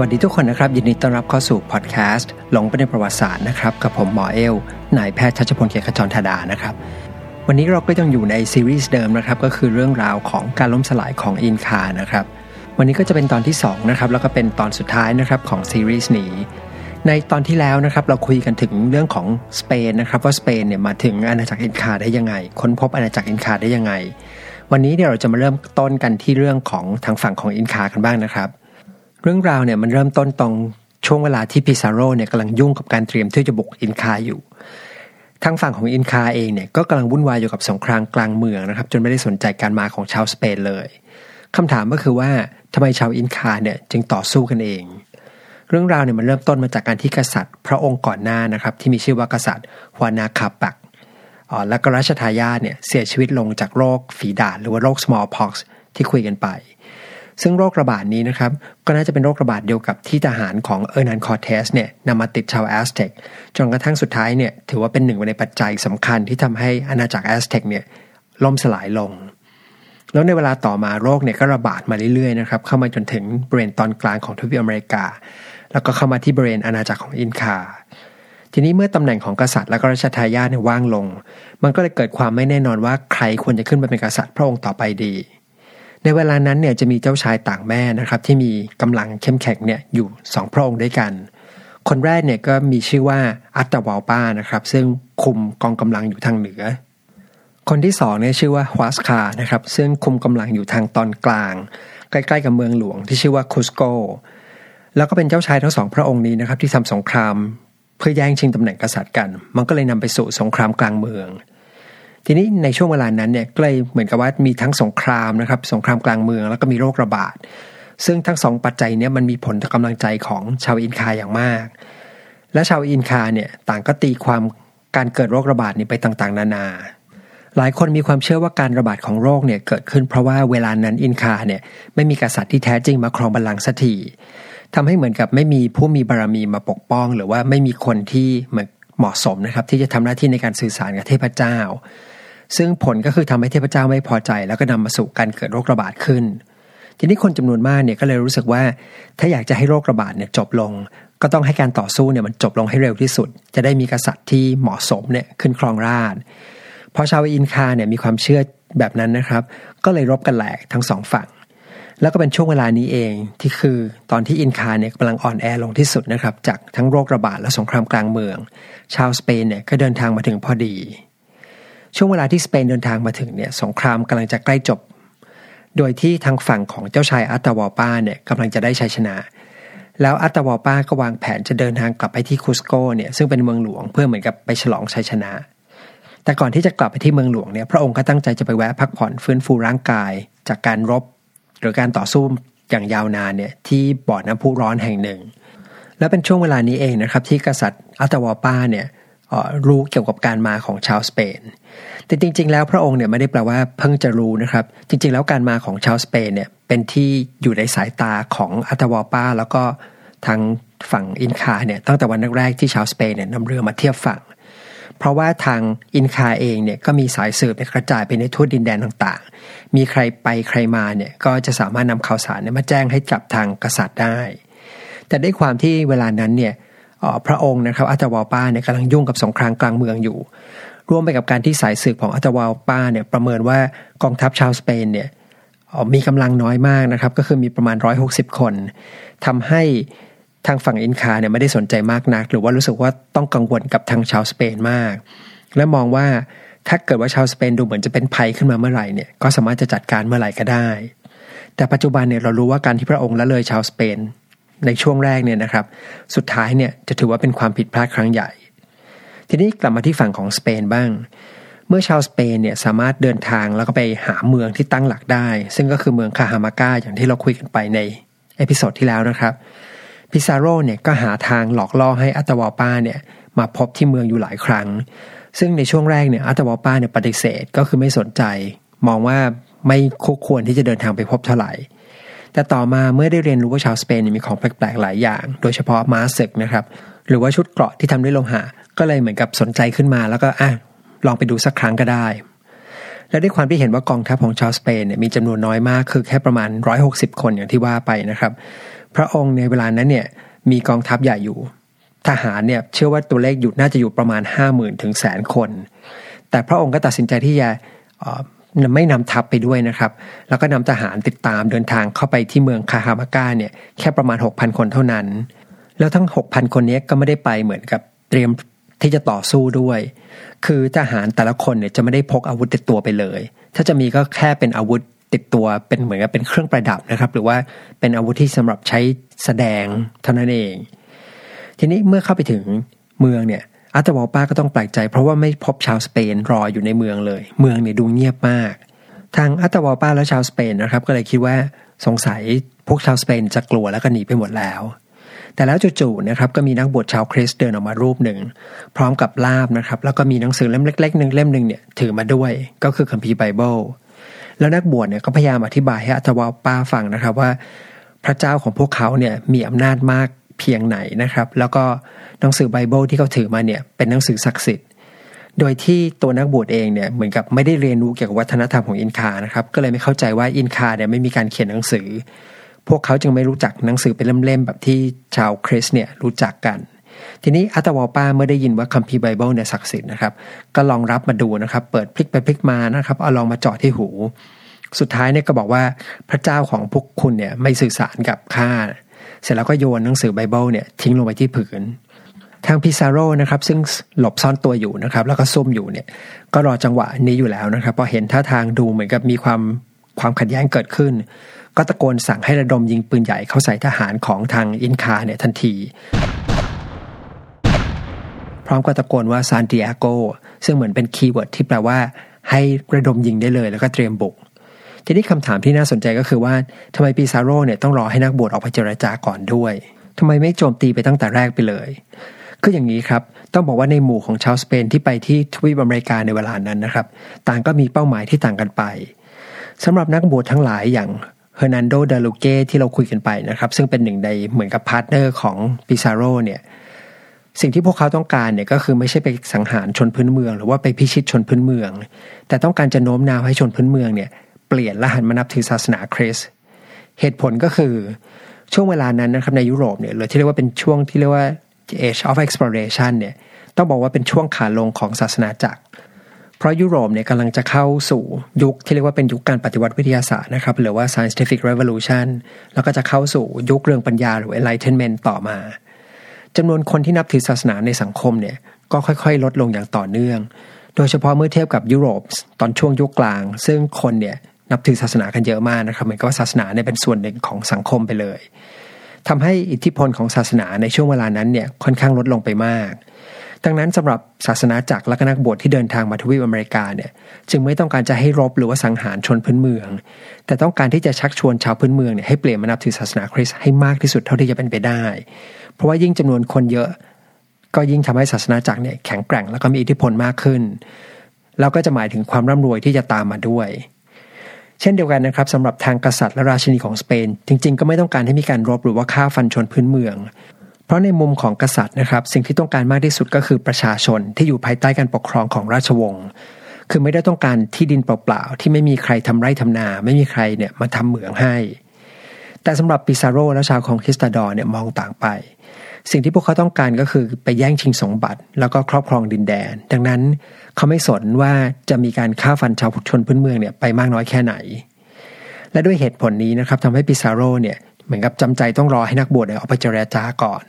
วัสดีทุกคนนะครับยินดีต้อนรับเข้าสู่พอดแคสต์หลงไปในประวัติศาสตร์นะครับกับผมหมอเอลนายแพทย์ชัชพลเกียรติขจรธดานะครับ วันนี้เราก็ยังอยู่ในซีรีส์เดิมนะครับก็คือเรื่องราวของการล่มสลายของอินคานะครับ วันนี้ก็จะเป็นตอนที่2นะครับแล้วก็เป็นตอนสุดท้ายนะครับของซีรีส์นี้ในตอนที่แล้วนะครับเราคุยกันถึงเรื่องของสเปนนะครับว่าสเปนเนี่ยมาถึงอาณาจักรอินคาได้ยังไง ค้นพบอาณาจักรอินคาได้ยังไง วันนี้เดี๋ยวเราจะมาเริ่มต้นกันที่เรื่องของทางฝั่งของอินคากันบ้างนะครับ เรื่องราวเนี่ยมันเริ่มต้นตรงช่วงเวลาที่พิซาโรเนี่ยกำลังยุ่งกับการเตรียมที่จะบุกอินคาอยู่ทางฝั่งของอินคาเองเนี่ยก็กำลังวุ่นวายอยู่กับสงครามกลางเมืองนะครับ จนไม่ได้สนใจการมาของชาวสเปนเลยคำถามก็คือว่าทำไมชาวอินคาเนี่ยจึงต่อสู้กันเอง เรื่องราวเนี่ยมันเริ่มต้นมาจากการที่กษัตริย์ พระองค์ก่อนหน้านะครับ ที่มีชื่อว่ากษัตริย์ฮวานาคาปักและก็รัชทายาทเนี่ยเสียชีวิตลงจากโรคฝีดาษหรือว่าโรค smallpox ที่คุยกันไป ซึ่งโรคระบาดนี้นะครับก็น่าจะเป็นโรคระบาดเดียวกับที่ทหารของเออร์นันคอร์เทสเนี่ยนำมาติดชาวแอสเท็กจนกระทั่งสุดท้ายเนี่ยถือว่าเป็นหนึ่งในปัจจัยสำคัญที่ทำให้อาณาจักรแอสเท็กเนี่ยล่มสลายลง แล้วในเวลาต่อมาโรคเนี่ยก็ระบาดมาเรื่อยๆนะครับเข้ามาจนถึงบริเวณตอนกลางของทวีปอเมริกา แล้วก็เข้ามาที่บริเวณอาณาจักรของอินคาทีนี้เมื่อตำแหน่งของกษัตริย์และก็รัชทายาทเนี่ยว่างลง มันก็เลยเกิดความไม่แน่นอนว่าใครควรจะขึ้นมาเป็นกษัตริย์พระองค์ต่อไปดี ในเวลานั้นเนี่ยจะมีเจ้าชายต่างแม่นะครับที่มีกำลังเข้มแข็งเนี่ยอยู่สองพระองค์ด้วยกัน คนแรกเนี่ยก็มีชื่อว่าอัตวาลปานะครับซึ่งคุมกองกำลังอยู่ทางเหนือ คนที่สองเนี่ยชื่อว่าฮวาสคานะครับซึ่งคุมกำลังอยู่ทางตอนกลาง ใกล้ๆกับเมืองหลวงที่ชื่อว่าคุสโกแล้วก็เป็นเจ้าชายทั้งสองพระองค์นี้นะครับที่ทำสงคราม เพื่อแย่งชิงตำแหน่งกษัตริย์กัน มันก็เลยนำไปสู่สงครามกลางเมือง ทีนี้ในช่วงเวลานั้นเนี่ยก็เลยเหมือนกับว่ามีทั้งสงครามนะครับสงครามกลางเมืองแล้วก็มีโรคระบาด ซึ่งทั้งสองปัจจัยนี้มันมีผลต่อกำลังใจของชาวอินคาอย่างมาก และชาวอินคาเนี่ยต่างก็ตีความการเกิดโรคระบาดนี้ไปต่างๆ นานา หลายคนมีความเชื่อว่าการระบาดของโรคเนี่ยเกิดขึ้นเพราะว่าเวลานั้นอินคาเนี่ยไม่มีกษัตริย์ที่แท้จริงมาครองบัลลังก์สักทีทำให้เหมือนกับไม่มีผู้มีบารมีมาปกป้อง หรือว่าไม่มีคนที่เหมือนเหมาะสมนะครับ ที่จะทำหน้าที่ในการสื่อสารกับเทพเจ้า ซึ่งผลก็คือทำให้เทพเจ้าไม่พอใจ แล้วก็นำมาสู่การเกิดโรคระบาดขึ้น ทีนี้คนจำนวนมากเนี่ยก็เลยรู้สึกว่า ถ้าอยากจะให้โรคระบาดเนี่ยจบลง ก็ต้องให้การต่อสู้เนี่ยมันจบลงให้เร็วที่สุด จะได้มีกษัตริย์ที่เหมาะสมเนี่ยขึ้นครองราชพอชาวอินคาเนี่ยมีความเชื่อแบบนั้นนะครับ ก็เลยรบกันแหลกทั้งสองฝั่งแล้วก็เป็นช่วงเวลานี้เองที่คือตอนที่อินคาเนี่ยกำลังอ่อนแอลงที่สุดนะครับ จากทั้งโรคระบาดและสงครามกลางเมือง ชาวสเปนเนี่ยก็เดินทางมาถึงพอดี ช่วงเวลาที่สเปนเดินทางมาถึงเนี่ยสงครามกำลังจะใกล้จบ โดยที่ทางฝั่งของเจ้าชายอัตตาวอป้าเนี่ยกำลังจะได้ชัยชนะ แล้วอัตตาวอป้าก็วางแผนจะเดินทางกลับไปที่คุสโกเนี่ยซึ่งเป็นเมืองหลวงเพื่อเหมือนกับไปฉลองชัยชนะ แต่ก่อนที่จะกลับไปที่เมืองหลวงเนี่ยพระองค์ก็ตั้งใจจะไปแวะพักผ่อนฟื้นฟูร่างกาย จากการรบ หรือการต่อสู้อย่างยาวนานเนี่ยที่บ่อน้ำพุร้อนแห่งหนึ่ง และเป็นช่วงเวลานี้เองนะครับที่กษัตริย์อัตตาวอป้าเนี่ย รู้เกี่ยวกับการมาของชาวสเปน แต่จริง ๆ แล้วพระองค์เนี่ยไม่ได้แปลว่าเพิ่งจะรู้นะครับ จริง ๆ แล้วการมาของชาวสเปนเนี่ยเป็นที่อยู่ในสายตาของอัตวอป้าแล้วก็ทางฝั่งอินคาเนี่ยตั้งแต่วันแรกๆที่ชาวสเปนเนี่ยนำเรือมาเทียบฝั่ง เพราะว่าทางอินคาเองเนี่ยก็มีสายสืบกระจายไปในทั่วดินแดนต่างๆ มีใครไปใครมาเนี่ยก็จะสามารถนำข่าวสารมาแจ้งให้กับทางกษัตริย์ได้ แต่ด้วยความที่เวลานั้นเนี่ย พระองค์นะครับอัตวอป้าเนี่ยกำลังยุ่งกับสงครามกลางเมืองอยู่ ร่วมไปกับการที่สายสืบของอัตวาป้าเนี่ยประเมินว่ากองทัพชาวสเปนเนี่ยมีกำลังน้อยมากนะครับ ก็คือมีประมาณ 160 คนทำให้ทางฝั่งอินคาเนี่ยไม่ได้สนใจมากนัก หรือว่ารู้สึกว่าต้องกังวลกับทางชาวสเปนมาก และมองว่าถ้าเกิดว่าชาวสเปนดูเหมือนจะเป็นภัยขึ้นมาเมื่อไหร่เนี่ยก็สามารถจะจัดการเมื่อไหร่ก็ได้ แต่ปัจจุบันเนี่ยเรารู้ว่าการที่พระองค์ละเลยชาวสเปน ในช่วงแรกเนี่ยนะครับ สุดท้ายเนี่ยจะถือว่าเป็นความผิดพลาดครั้งใหญ่ ทีนี้กลับมาที่ฝั่งของสเปนบ้าง เมื่อชาวสเปนเนี่ยสามารถเดินทางแล้วก็ไปหาเมืองที่ตั้งหลักได้ ซึ่งก็คือเมืองคาฮามาก้าอย่างที่เราคุยกันไปใน episode ที่แล้วนะครับพิซาโรเนี่ยก็หาทางหลอกล่อให้อัตวาป้าเนี่ยมาพบที่เมืองอยู่หลายครั้ง ซึ่งในช่วงแรกเนี่ยอัตวาป้าเนี่ยปฏิเสธก็คือไม่สนใจ มองว่าไม่คู่ควรที่จะเดินทางไปพบเท่าไหร่ แต่ต่อมาเมื่อได้เรียนรู้ว่าชาวสเปนมีของแปลกๆหลายอย่าง โดยเฉพาะม้าศึกนะครับ หรือว่าชุดเกราะที่ทำด้วยโลหะ ก็เลยเหมือนกับสนใจขึ้นมา แล้วก็อะลองไปดูสักครั้งก็ได้ และด้วยความที่เห็นว่ากองทัพของชาวสเปนเนี่ยมีจำนวนน้อยมาก คือแค่ประมาณ 160 คนอย่างที่ว่าไปนะครับ พระองค์ในเวลานั้นเนี่ยมีกองทัพใหญ่อยู่ ทหารเนี่ยเชื่อว่าตัวเลขอยู่น่าจะอยู่ประมาณ 5 0,000 ถึงแสนคน แต่พระองค์ก็ตัดสินใจที่จะ ไม่นำทัพไปด้วยนะครับ แล้วก็นำทหารติดตามเดินทางเข้าไปที่เมืองคาฮามาก้าเนี่ยแค่ประมาณ 6,000 คนเท่านั้น แล้วทั้ง 6,000 คนนี้ก็ไม่ได้ไปเหมือนกับเตรียมที่จะต่อสู้ด้วย คือทหารแต่ละคนเนี่ยจะไม่ได้พกอาวุธติดตัวไปเลย ถ้าจะมีก็แค่เป็นอาวุธติดตัวเป็นเหมือนกับเป็นเครื่องประดับนะครับ หรือว่าเป็นอาวุธที่สำหรับใช้แสดงเท่านั้นเอง ทีนี้เมื่อเข้าไปถึงเมืองเนี่ย อาตาวอป้าก็ต้องแปลกใจ เพราะว่าไม่พบชาวสเปนรออยู่ในเมืองเลย เมืองเนี่ยดูเงียบมาก ทางอาตาวอป้าและชาวสเปนนะครับ ก็เลยคิดว่าสงสัยพวกชาวสเปนจะกลัวแล้วก็หนีไปหมดแล้ว แต่แล้วจู่ๆนะครับก็มีนักบวชชาวคริสต์เดินออกมารูปหนึ่ง พร้อมกับล่ามนะครับ แล้วก็มีหนังสือเล่มเล็กๆหนึ่งเล่มหนึ่งเนี่ยถือมาด้วยก็คือคัมภีร์ไบเบิลแล้วนักบวชเนี่ยก็พยายามอธิบายให้อัตวาป้าฟังนะครับว่า พระเจ้าของพวกเขาเนี่ยมีอำนาจมาก เพียงไหนนะครับ แล้วก็หนังสือไบเบิลที่เขาถือมาเนี่ยเป็นหนังสือศักดิ์สิทธิ์ โดยที่ตัวนักบวชเองเนี่ยเหมือนกับไม่ได้เรียนรู้เกี่ยวกับวัฒนธรรมของอินคานะครับก็เลยไม่เข้าใจว่าอินคาเนี่ยไม่มีการเขียนหนังสือ พวกเขาจึงไม่รู้จักหนังสือเป็นเล่มๆแบบที่ชาวคริสต์เนี่ยรู้จักกันทีนี้อัตวอป้าเมื่อได้ยินว่าคัมภีร์ไบเบิลเนี่ยศักดิ์สิทธิ์นะครับก็ลองรับมาดูนะครับ เปิดพลิกไปพลิกมานะครับเอาลองมาจ่อที่หู สุดท้ายเนี่ยก็บอกว่าพระเจ้าของพวกคุณเนี่ยไม่สื่อสารกับข้า เสร็จแล้วก็โยนหนังสือไบเบิลเนี่ยทิ้งลงไปที่พื้นทางพิซาโรนะครับซึ่งหลบซ่อนตัวอยู่นะครับ แล้วก็ซุ่มอยู่เนี่ยก็รอจังหวะนี้อยู่แล้วนะครับพอเห็นท่าทางดูเหมือนกับมีความความขัดแย้งเกิดขึ้น ก็ตะโกนสั่งให้ระดมยิงปืนใหญ่เข้าใส่ทหารของทางอินคาเนี่ยทันที พร้อมกับตะโกนว่าซานติอาโกซึ่งเหมือนเป็น keyword ที่แปลว่าให้ระดมยิงได้เลยแล้วก็เตรียมบุก ทีนี้คำถามที่น่าสนใจก็คือว่าทำไมปิซาโร่เนี่ยต้องรอให้นักบวชออกไปเจรจาก่อนด้วยทำไมไม่โจมตีไปตั้งแต่แรกไปเลยคืออย่างนี้ครับ ต้องบอกว่าในหมู่ของชาวสเปนที่ไปที่ทวีปอเมริกาในเวลานั้นนะครับ ต่างก็มีเป้าหมายที่ต่างกันไปสำหรับนักบวชทั้งหลายอย่างเฮอร์นันโดเดลูเกที่เราคุยกันไปนะครับ ซึ่งเป็นหนึ่งในเหมือนกับ partner ของปิซาโรเนี่ยสิ่งที่พวกเขาต้องการเนี่ยก็คือไม่ใช่ไปสังหารชนพื้นเมือง หรือว่าไปพิชิตชนพื้นเมือง แต่ต้องการจะโน้มน้าวให้ชนพื้นเมืองเนี่ย เปลี่ยนและหันมานับถือศาสนาคริสต์เหตุผลก็คือช่วงเวลานั้นนะครับในยุโรปเนี่ยหรือที่เรียกว่าเป็นช่วงที่เรียกว่า Age of Exploration เนี่ยต้องบอกว่าเป็นช่วงขาลงของศาสนาจักร เพราะยุโรปเนี่ยกำลังจะเข้าสู่ยุคที่เรียกว่าเป็นยุคการปฏิวัติวิทยาศาสตร์นะครับหรือว่า scientific revolution แล้วก็จะเข้าสู่ยุคเรื่องปัญญาหรือ enlightenment ต่อมาจำนวนคนที่นับถือศาสนาในสังคมเนี่ยก็ค่อยๆ ลดลงอย่างต่อเนื่อง โดยเฉพาะเมื่อเทียบกับยุโรปตอนช่วงยุคกลาง ซึ่งคนเนี่ย นับถือศาสนากันเยอะมากนะครับเหมือนกับว่าศาสนาเนี่ยเป็นส่วนหนึ่งของสังคมไปเลยทำให้อิทธิพลของศาสนาในช่วงเวลานั้นเนี่ยค่อนข้างลดลงไปมาก ดังนั้นสำหรับศาสนาจักรและนักบวชที่เดินทางมาทวีปอเมริกาเนี่ยจึงไม่ต้องการจะให้รบหรือว่าสังหารชนพื้นเมือง แต่ต้องการที่จะชักชวนชาวพื้นเมืองเนี่ยให้เปลี่ยนมานับถือศาสนาคริสต์ให้มากที่สุดเท่าที่จะเป็นไปได้ เพราะว่ายิ่งจำนวนคนเยอะก็ยิ่งทำให้ศาสนาจักรเนี่ยแข็งแกร่งแล้วก็มีอิทธิพลมากขึ้น แล้วก็จะหมายถึงความร่ำรวยที่จะตามมาด้วย เช่นเดียวกันนะครับสำหรับทางกษัตริย์และราชินีของสเปน จริง ๆ ก็ไม่ต้องการให้มีการรบหรือว่าฆ่าฟันชนพื้นเมือง เพราะในมุมของกษัตริย์นะครับ สิ่งที่ต้องการมากที่สุดก็คือประชาชนที่อยู่ภายใต้การปกครองของราชวงศ์คือไม่ได้ต้องการที่ดินเปล่าๆที่ไม่มีใครทำไร่ทำนา ไม่มีใครเนี่ยมาทำเหมืองให้ แต่สำหรับปิซาโรและชาวของคริสตาดอร์เนี่ยมองต่างไป สิ่งที่พวกเขาต้องการก็คือไปแย่งชิงสมบัติ แล้วก็ครอบครองดินแดน ดังนั้นเขาไม่สนว่าจะมีการฆ่าฟันชาวชนพื้นเมืองเนี่ยไปมากน้อยแค่ไหน และด้วยเหตุผลนี้นะครับทำให้ปิซาโรเนี่ยเหมือนกับจำใจต้องรอให้นักบวชเนี่ยออกไปเจรจาก่อน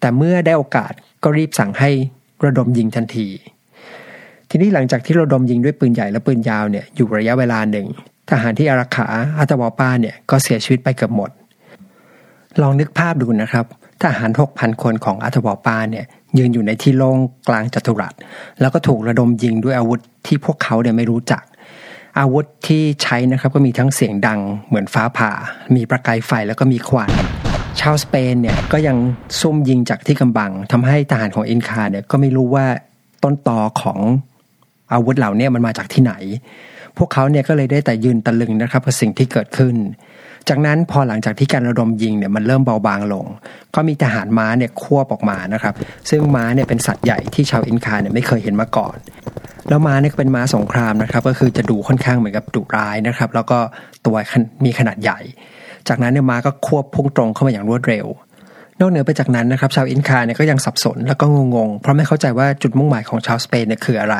แต่เมื่อได้โอกาสก็รีบสั่งให้ระดมยิงทันที ทีนี้หลังจากที่ระดมยิงด้วยปืนใหญ่และปืนยาวเนี่ยอยู่ระยะเวลาหนึ่ง ทหารที่อารักขาอัตวอป้าเนี่ยก็เสียชีวิตไปเกือบหมด ลองนึกภาพดูนะครับ ทหารหกพันคนของอัตวอปาเนี่ยยืนอยู่ในที่โล่งกลางจัตุรัส แล้วก็ถูกระดมยิงด้วยอาวุธที่พวกเขาเนี่ยไม่รู้จัก อาวุธที่ใช้นะครับก็มีทั้งเสียงดังเหมือนฟ้าผ่า มีประกายไฟแล้วก็มีควันชาวสเปนเนี่ยก็ยังซุ่มยิงจากที่กำบังทำให้ทหารของอินคาเนี่ยก็ไม่รู้ว่าต้นตอของอาวุธเหล่านี้มันมาจากที่ไหน พวกเขาเนี่ยก็เลยได้แต่ยืนตะลึงนะครับกับสิ่งที่เกิดขึ้น จากนั้นพอหลังจากที่การระดมยิงเนี่ยมันเริ่มเบาบางลง ก็มีทหารม้าเนี่ยควบออกมานะครับ ซึ่งม้าเนี่ยเป็นสัตว์ใหญ่ที่ชาวอินคาเนี่ยไม่เคยเห็นมาก่อน แล้วม้าเนี่ยเป็นม้าสงครามนะครับ ก็คือจะดูค่อนข้างเหมือนกับดุร้ายนะครับ แล้วก็ตัวมีขนาดใหญ่ จากนั้นเนี่ยม้าก็ควบพุ่งตรงเข้ามาอย่างรวดเร็วนอกเหนือไปจากนั้นนะครับชาวอินคาเนี่ยก็ยังสับสนแล้วก็งงๆ เพราะไม่เข้าใจว่าจุดมุ่งหมายของชาวสเปนเนี่ยคืออะไร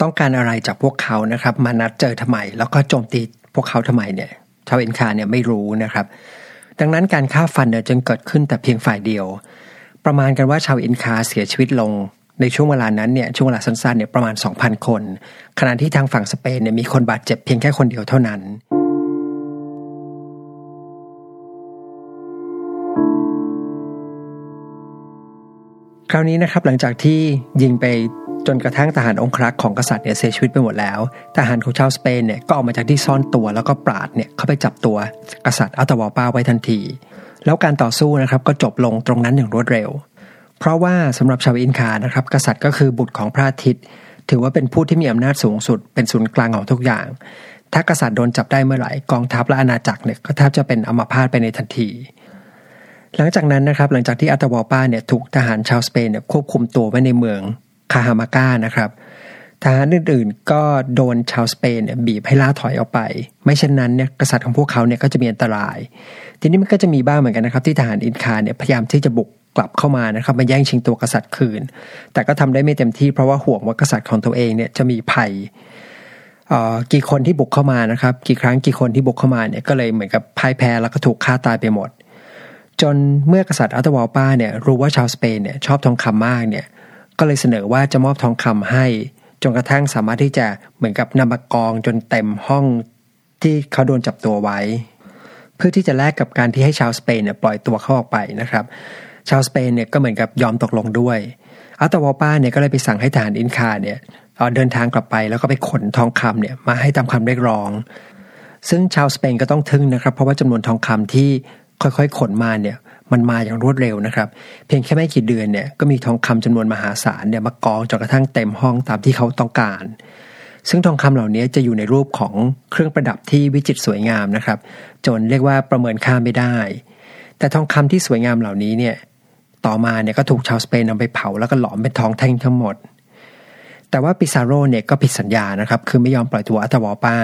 ต้องการอะไรจากพวกเขานะครับ มานัดเจอทำไม แล้วก็โจมตีพวกเขาทำไมเนี่ย ชาวอินคาเนี่ยไม่รู้นะครับ ดังนั้นการฆ่าฟันเนี่ยจึงเกิดขึ้นแต่เพียงฝ่ายเดียว ประมาณกันว่าชาวอินคาเสียชีวิตลงในช่วงเวลานั้นเนี่ยช่วงเวลาสั้นๆเนี่ยประมาณ 2,000 คน ขณะที่ทางฝั่งสเปนเนี่ยมีคนบาดเจ็บเพียงแค่คนเดียวเท่านั้น คราวนี้นะครับหลังจากที่ยิงไป จนกระทั่งทหารองครักษ์ของกษัตริย์เนี่ยเสียชีวิตไปหมดแล้ว ทหารของชาวสเปนเนี่ยก็ออกมาจากที่ซ่อนตัวแล้วก็ปราดเนี่ยเข้าไปจับตัวกษัตริย์อัลตวาป้าไว้ทันที แล้วการต่อสู้นะครับก็จบลงตรงนั้นอย่างรวดเร็ว เพราะว่าสำหรับชาวอินคานะครับกษัตริย์ก็คือบุตรของพระอาทิตย์ ถือว่าเป็นผู้ที่มีอำนาจสูงสุด เป็นศูนย์กลางของทุกอย่าง ถ้ากษัตริย์โดนจับได้เมื่อไหร่กองทัพและอาณาจักรเนี่ยก็แทบจะเป็นอมาพาตไปในทันทีหลังจากนั้นนะครับหลังจากที่อัตวอป้าเนี่ยถูกทหารชาวสเปนเนี่ยควบคุมตัวไว้ในเมือง คาฮามาก้านะครับทหารอื่นๆก็โดนชาวสเปนเนี่ยบีบให้ล่าถอยออกไป ไม่เช่นนั้นเนี่ยกษัตริย์ของพวกเขาเนี่ยก็จะมีอันตราย ทีนี้มันก็จะมีบ้างเหมือนกันนะครับ ที่ทหารอินคาเนี่ยพยายามที่จะบุกกลับเข้ามานะครับมาแย่งชิงตัวกษัตริย์คืน แต่ก็ทำได้ไม่เต็มที่เพราะว่าห่วงว่ากษัตริย์ของตัวเองเนี่ยจะมีภัยกี่คนที่บุกเข้ามานะครับ กี่ครั้งกี่คนที่บุกเข้ามาเนี่ยก็เลยเหมือนกับพ่ายแพ้แล้วก็ถูกฆ่าตายไปหมด จนเมื่อกษัตริย์อัตวอลปาเนี่ยรู้ว่าชาวสเปนเนี่ยชอบทองคำมากเนี่ย ก็เลยเสนอว่าจะมอบทองคำให้ จนกระทั่งสามารถที่จะเหมือนกับนำมากองจนเต็มห้องที่เขาโดนจับตัวไว้ เพื่อที่จะแลกกับการที่ให้ชาวสเปนเนี่ยปล่อยตัวเขาออกไปนะครับ ชาวสเปนเนี่ยก็เหมือนกับยอมตกลงด้วยอัตวอลปาเนี่ยก็เลยไปสั่งให้ทหารอินคาเนี่ยเดินทางกลับไปแล้วก็ไปขนทองคำเนี่ยมาให้ตามคำเรียกร้อง ซึ่งชาวสเปนก็ต้องทึ่งนะครับ เพราะว่าจำนวนทองคำที่ค่อยๆ ขนมาเนี่ย มันมาอย่างรวดเร็วนะครับ เพียงแค่ไม่กี่เดือนเนี่ยก็มีทองคำจำนวนมหาศาลเนี่ยมากองจนกระทั่งเต็มห้องตามที่เขาต้องการ ซึ่งทองคำเหล่านี้จะอยู่ในรูปของเครื่องประดับที่วิจิตรสวยงามนะครับ จนเรียกว่าประเมินค่าไม่ได้ แต่ทองคำที่สวยงามเหล่านี้เนี่ยต่อมาเนี่ยก็ถูกชาวสเปนนำไปเผาแล้วก็หลอมเป็นทองแท่งทั้งหมด แต่ว่าปิซาโรเนี่ยก็ผิดสัญญานะครับ คือไม่ยอมปล่อยตัวอัตวอป้า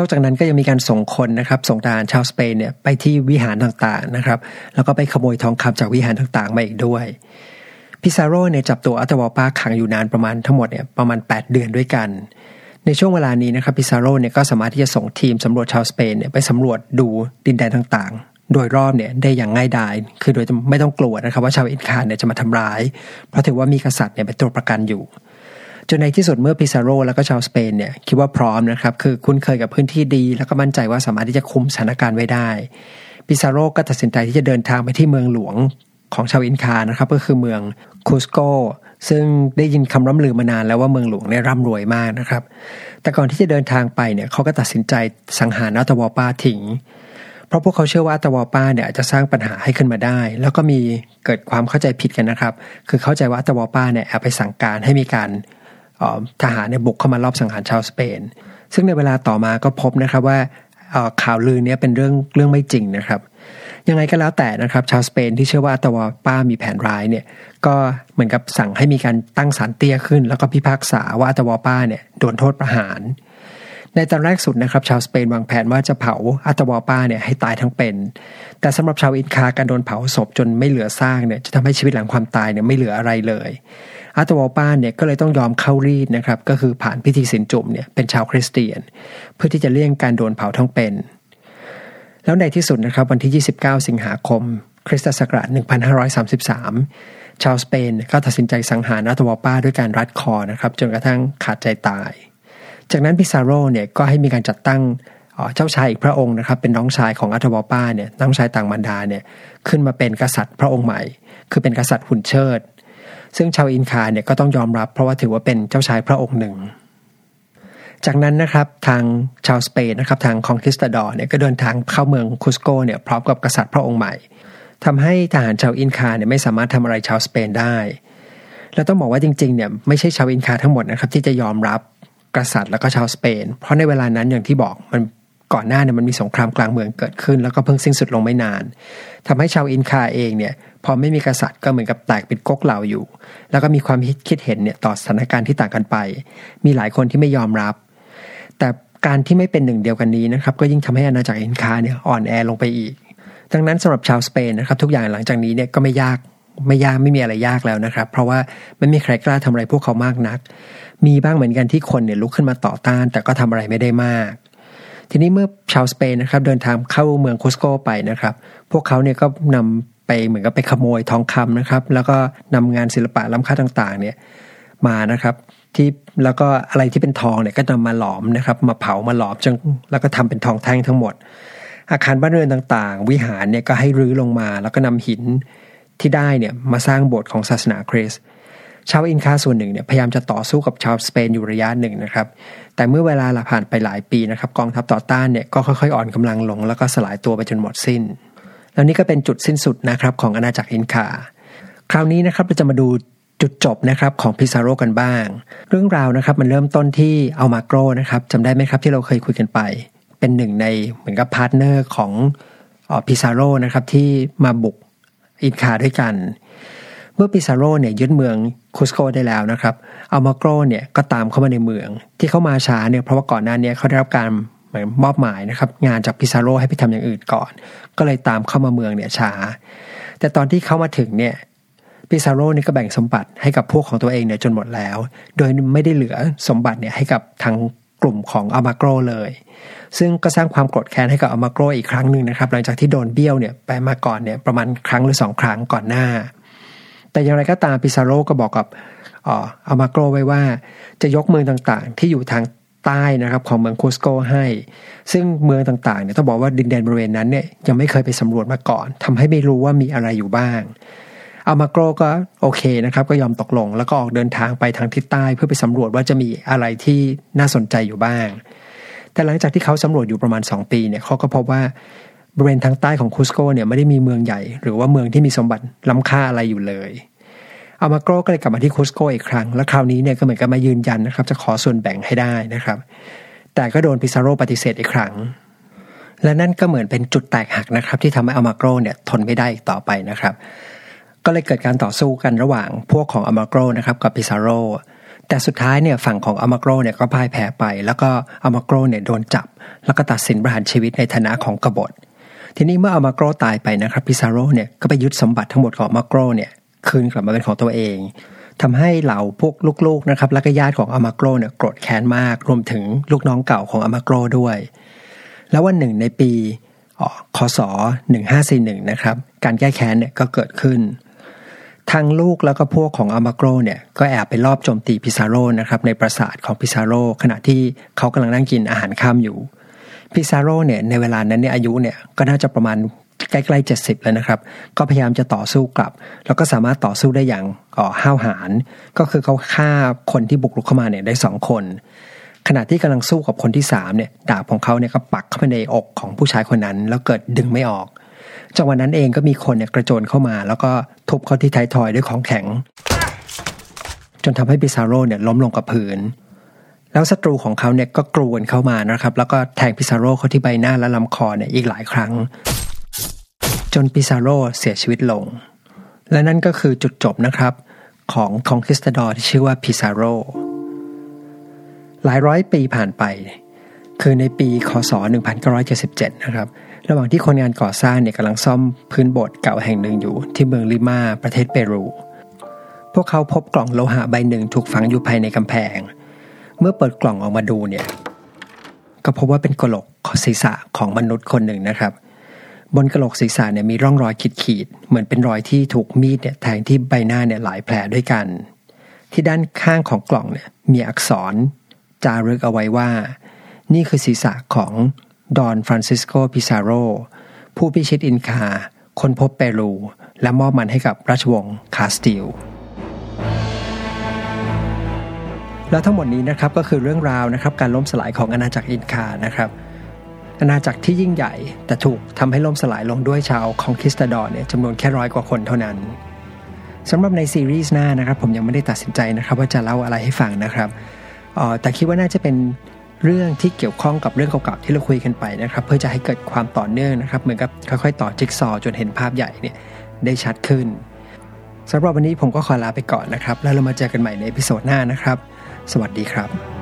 นอกจากนั้นก็ยังมีการส่งคนนะครับส่งทหารชาวสเปนเนี่ยไปที่วิหารต่างๆนะครับ แล้วก็ไปขโมยทองคำจากวิหารต่างๆมาอีกด้วยพิซาโรเนี่ยจับตัวอัตวาปาขังอยู่นานประมาณทั้งหมดเนี่ยประมาณ 8 เดือนด้วยกัน ในช่วงเวลานี้นะครับพิซาโรเนี่ยก็สามารถที่จะส่งทีมสำรวจชาวสเปนเนี่ยไปสำรวจดูดินแดนต่างๆ โดยรอบเนี่ยได้อย่างง่ายดาย คือโดยไม่ต้องกลัวนะครับว่าชาวอินคาเนี่ยจะมาทำร้าย เพราะถือว่ามีกษัตริย์เนี่ยเป็นตัวประกันอยู่ จนในที่สุดเมื่อพิซาโรแล้วก็ชาวสเปนเนี่ยคิดว่าพร้อมนะครับ คือคุ้นเคยกับพื้นที่ดี แล้วก็มั่นใจว่าสามารถที่จะคุมสถานการณ์ไว้ได้พิซาโรก็ตัดสินใจที่จะเดินทางไปที่เมืองหลวงของชาวอินคานะครับ ก็คือเมืองคูสโกซึ่งได้ยินคำร่ำลือมานานแล้วว่าเมืองหลวงเนี่ยร่ำรวยมากนะครับ แต่ก่อนที่จะเดินทางไปเนี่ยเขาก็ตัดสินใจสังหารอัตวอปาทิ้งเพราะพวกเขาเชื่อว่าอัตวอปาเนี่ยอาจจะสร้างปัญหาให้ขึ้นมาได้ แล้วก็มีเกิดความเข้าใจผิดกันนะครับ คือเข้าใจว่าอัตวอปาเนี่ยแอบไปสั่งการให้มีการ ทหารเนี่ยบุกเข้ามารอบสังหารชาวสเปน ซึ่งในเวลาต่อมาก็พบนะครับว่าข่าวลือนี้เป็นเรื่องเรื่องไม่จริงนะครับ ยังไงก็แล้วแต่นะครับ ชาวสเปนที่เชื่อว่าตวป้ามีแผนร้ายเนี่ยก็เหมือนกับสั่งให้มีการตั้งศาลเตี้ยขึ้น แล้วก็พิพากษาว่าตวป้าเนี่ยโดนโทษประหาร ในตอนแรกสุดนะครับ ชาวสเปนวางแผนว่าจะเผาอัตวอป้าเนี่ยให้ตายทั้งเป็น แต่สำหรับชาวอินคาการโดนเผาศพจนไม่เหลือซากเนี่ยจะทำให้ชีวิตหลังความตายเนี่ยไม่เหลืออะไรเลย อาตวอลปานเนี่ยก็เลยต้องยอมเข้ารีดนะครับ ก็คือผ่านพิธีสินจุ่มเนี่ยเป็นชาวคริสเตียน เพื่อที่จะเลี่ยงการโดนเผาทั้งเป็น แล้วในที่สุดนะครับวันที่ 29 สิงหาคม คริสตศักราช 1533 ชาวสเปนก็ตัดสินใจสังหารอาตวอลปาด้วยการรัดคอนะครับจนกระทั่งขาดใจตาย จากนั้นพิซาโรเนี่ยก็ให้มีการจัดตั้งเจ้าชายอีกพระองค์นะครับเป็นน้องชายของอัตวอลปาเนี่ยน้องชายต่างมารดาเนี่ยขึ้นมาเป็นกษัตริย์พระองค์ใหม่ คือเป็นกษัตริย์หุ่นเชิด ซึ่งชาวอินคาเนี่ยก็ต้องยอมรับเพราะว่าถือว่าเป็นเจ้าชายพระองค์หนึ่ง จากนั้นนะครับทางชาวสเปนนะครับทาง conquistador เนี่ยก็เดินทางเข้าเมืองคุสโกเนี่ยพร้อมกับกษัตริย์พระองค์ใหม่ทำให้ทหารชาวอินคาเนี่ยไม่สามารถทำอะไรชาวสเปนได้ แล้วต้องบอกว่าจริงๆเนี่ยไม่ใช่ชาวอินคาทั้งหมดนะครับที่จะยอมรับกษัตริย์แล้วก็ชาวสเปน เพราะในเวลานั้นอย่างที่บอกมันก่อนหน้าเนี่ยมันมีสงครามกลางเมืองเกิดขึ้น แล้วก็เพิ่งสิ้นสุดลงไม่นานทำให้ชาวอินคาเองเนี่ย พอไม่มีกษัตริย์ก็เหมือนกับแตกเป็นก๊กเหล่าอยู่ แล้วก็มีความคิดเห็นเนี่ยต่อสถานการณ์ที่ต่างกันไป มีหลายคนที่ไม่ยอมรับ แต่การที่ไม่เป็นหนึ่งเดียวกันนี้นะครับก็ยิ่งทำให้อาณาจักรอินคาเนี่ยอ่อนแอลงไปอีก ดังนั้นสำหรับชาวสเปนนะครับทุกอย่างหลังจากนี้เนี่ยก็ไม่ยากไม่ยากไม่มีอะไรยากแล้วนะครับ เพราะว่าไม่มีใครกล้าทำอะไรพวกเขามากนัก มีบ้างเหมือนกันที่คนเนี่ยลุกขึ้นมาต่อต้าน แต่ก็ทำอะไรไม่ได้มาก ทีนี้เมื่อชาวสเปนนะครับเดินทางเข้าเมืองคุสโกไปนะครับ พวกเขาเนี่ยก็นำ ไปเหมือนกับไปขโมยทองคำนะครับ แล้วก็นำงานศิลปะล้ำค่าต่างๆ เนี่ยมานะครับ ที่แล้วก็อะไรที่เป็นทองเนี่ยก็นำมาหลอมนะครับ มาเผามาหลอมจนแล้วก็ทำเป็นทองแท่งทั้งหมด อาคารบ้านเรือนต่างๆ วิหารเนี่ยก็ให้รื้อลงมา แล้วก็นำหินที่ได้เนี่ยมาสร้างโบสถ์ของศาสนาคริสต์ชาวอินคาส่วนหนึ่งเนี่ยพยายามจะต่อสู้กับชาวสเปนอยู่ระยะหนึ่งนะครับ แต่เมื่อเวลาผ่านไปหลายปีนะครับ กองทัพต่อต้านเนี่ยก็ค่อยๆอ่อนกำลังลง แล้วก็สลายตัวไปจนหมดสิ้น แล้วนี่ก็เป็นจุดสิ้นสุดนะครับของอาณาจักรอินคา คราวนี้นะครับเราจะมาดูจุดจบนะครับของพิซาโรกันบ้าง เรื่องราวนะครับมันเริ่มต้นที่อัลมาโกรนะครับจำได้ไหมครับที่เราเคยคุยกันไป เป็นหนึ่งในเหมือนกับ partner ของพิซาโรนะครับที่มาบุกอินคาด้วยกัน เมื่อปิซาโรเนี่ยยึดเมืองคุสโกได้แล้วนะครับ อัลมาโกรเนี่ยก็ตามเข้ามาในเมือง ที่เข้ามาช้าเนี่ยเพราะว่าก่อนหน้านี้เขาได้รับการ เหมือนมอบหมายนะครับ งานจากพิซาโรให้ไปทำอย่างอื่นก่อน ก็เลยตามเข้ามาเมืองเนี่ยช้า แต่ตอนที่เข้ามาถึงเนี่ยพิซาโรนี่ก็แบ่งสมบัติให้กับพวกของตัวเองเนี่ยจนหมดแล้ว โดยไม่ได้เหลือสมบัติเนี่ยให้กับทางกลุ่มของอัลมาโกรเลย ซึ่งก็สร้างความโกรธแค้นให้กับอัลมาโกรอีกครั้งหนึ่งนะครับ หลังจากที่โดนเบี้ยวเนี่ยไปมาก่อนเนี่ยประมาณครั้งหรือสองครั้งก่อนหน้า แต่อย่างไรก็ตามพิซาโรก็บอกกับอัลมาโกรไว้ว่า จะยกเมืองต่างๆ ที่อยู่ทาง ใต้นะครับของเมืองคูสโกให้ ซึ่งเมืองต่างๆเนี่ยต้องบอกว่าดินแดนบริเวณนั้นเนี่ยยังไม่เคยไปสำรวจมาก่อนทำให้ไม่รู้ว่ามีอะไรอยู่บ้างอามาโกรก็โอเคนะครับ ก็ยอมตกลง แล้วก็ออกเดินทางไปทางทิศใต้เพื่อไปสำรวจว่าจะมีอะไรที่น่าสนใจอยู่บ้าง แต่หลังจากที่เขาสำรวจอยู่ประมาณ 2 ปีเนี่ยเขาก็พบว่าบริเวณทางใต้ของคุสโกเนี่ยไม่ได้มีเมืองใหญ่ หรือว่าเมืองที่มีสมบัติล้ำค่าอะไรอยู่เลย อามาโกรก็เลยกลับมาที่คุสโกอีกครั้ง แล้วคราวนี้เนี่ยก็เหมือนกับมายืนยันนะครับ จะขอส่วนแบ่งให้ได้นะครับ แต่ก็โดนพิซาโรปฏิเสธอีกครั้ง และนั่นก็เหมือนเป็นจุดแตกหักนะครับ ที่ทำให้อามาโกรเนี่ยทนไม่ได้อีกต่อไปนะครับ ก็เลยเกิดการต่อสู้กันระหว่างพวกของอามาโกรนะครับกับพิซาโรแต่สุดท้ายเนี่ยฝั่งของอามาโกรเนี่ยก็พ่ายแพ้ไป แล้วก็อามาโกรเนี่ยโดนจับ แล้วก็ตัดสินประหารชีวิตในฐานะของกบฏทีนี้เมื่ออามาโกรตายไปนะครับพิซาโรเนี่ยก็ไปยึดสมบัติทั้งหมดของอมาโกรเนี่ย คืนกลับมาเป็นของตัวเองทำให้เหล่าพวกลูกๆนะครับและก็ญาติของอามาโกรเนี่ยโกรธแค้นมาก รวมถึงลูกน้องเก่าของอามาโกรด้วย แล้ววันหนึ่งในปีคศ1541นะครับการแก้แค้นเนี่ยก็เกิดขึ้นทางลูกแล้วก็พวกของอามาโกรเนี่ยก็แอบไปรอบโจมตีพิซาโรนะครับในปราสาทของพิซาโรขณะที่เขากำลังนั่งกินอาหารข้ามอยู่พิซาโรเนี่ยในเวลานั้นเนี่ยอายุเนี่ยก็น่าจะประมาณ ใกล้ๆเจ็ดสิบแล้วนะครับ ก็พยายามจะต่อสู้กลับ แล้วก็สามารถต่อสู้ได้อย่างห้าวหาญก็คือเขาฆ่าคนที่บุกรุกเข้ามาเนี่ยได้สองคน ขณะที่กำลังสู้กับคนที่สามเนี่ยดาบของเขาเนี่ยก็ปักเข้าไปในอกของผู้ชายคนนั้น แล้วเกิดดึงไม่ออกจังหวะนั้นเองก็มีคนเนี่ยกระโจนเข้ามา แล้วก็ทุบเขาที่ท้ายทอยด้วยของแข็ง จนทำให้ปิซาโรเนี่ยล้มลงกับพื้นแล้วศัตรูของเขาเนี่ยก็กรูนเข้ามานะครับ แล้วก็แทงปิซาโรเขาที่ใบหน้าและลำคอเนี่ยอีกหลายครั้ง จนปิซาโรเสียชีวิตลง และนั่นก็คือจุดจบนะครับ ของคองคิสตาดอร์ที่ชื่อว่าพิซาโรหลายร้อยปีผ่านไป คือในปีคศ 1977 นะครับ ระหว่างที่คนงานก่อสร้างเนี่ยกำลังซ่อมพื้นโบสถ์เก่าแห่งหนึ่งอยู่ ที่เมืองลิมาประเทศเปรู พวกเขาพบกล่องโลหะใบหนึ่งถูกฝังอยู่ภายในกำแพง เมื่อเปิดกล่องออกมาดูเนี่ย ก็พบว่าเป็นกระโหลกศีรษะของมนุษย์คนหนึ่งนะครับ บนกระโหลกศีรษะเนี่ยมีร่องรอยขีดขีดเหมือนเป็นรอยที่ถูกมีดเนี่ยแทงที่ใบหน้าเนี่ยหลายแผลด้วยกัน ที่ด้านข้างของกล่องเนี่ยมีอักษร จารึกเอาไว้ว่า นี่คือศีรษะของดอนฟรานซิสโกพิซาโรผู้พิชิตอินคา ค้นพบเปรู และมอบมันให้กับราชวงศ์คาสติลแล้วทั้งหมดนี้นะครับก็คือเรื่องราวนะครับการล่มสลายของอาณาจักรอินคานะครับ อาณาจักรที่ยิ่งใหญ่ แต่ถูกทำให้ล่มสลายลงด้วยชาวคองคิสตาดอร์เนี่ยจำนวนแค่ร้อยกว่าคนเท่านั้นสำหรับในซีรีส์หน้านะครับผมยังไม่ได้ตัดสินใจนะครับว่าจะเล่าอะไรให้ฟังนะครับแต่คิดว่าน่าจะเป็นเรื่องที่เกี่ยวข้องกับเรื่องเก่าๆที่เราคุยกันไปนะครับ เพื่อจะให้เกิดความต่อเนื่องนะครับ เหมือนกับค่อยๆ ต่อจิ๊กซอจนเห็นภาพใหญ่เนี่ยได้ชัดขึ้นสำหรับวันนี้ผมก็ขอลาไปก่อนนะครับ แล้วเรามาเจอกันใหม่ในพิโซดหน้านะครับ สวัสดีครับ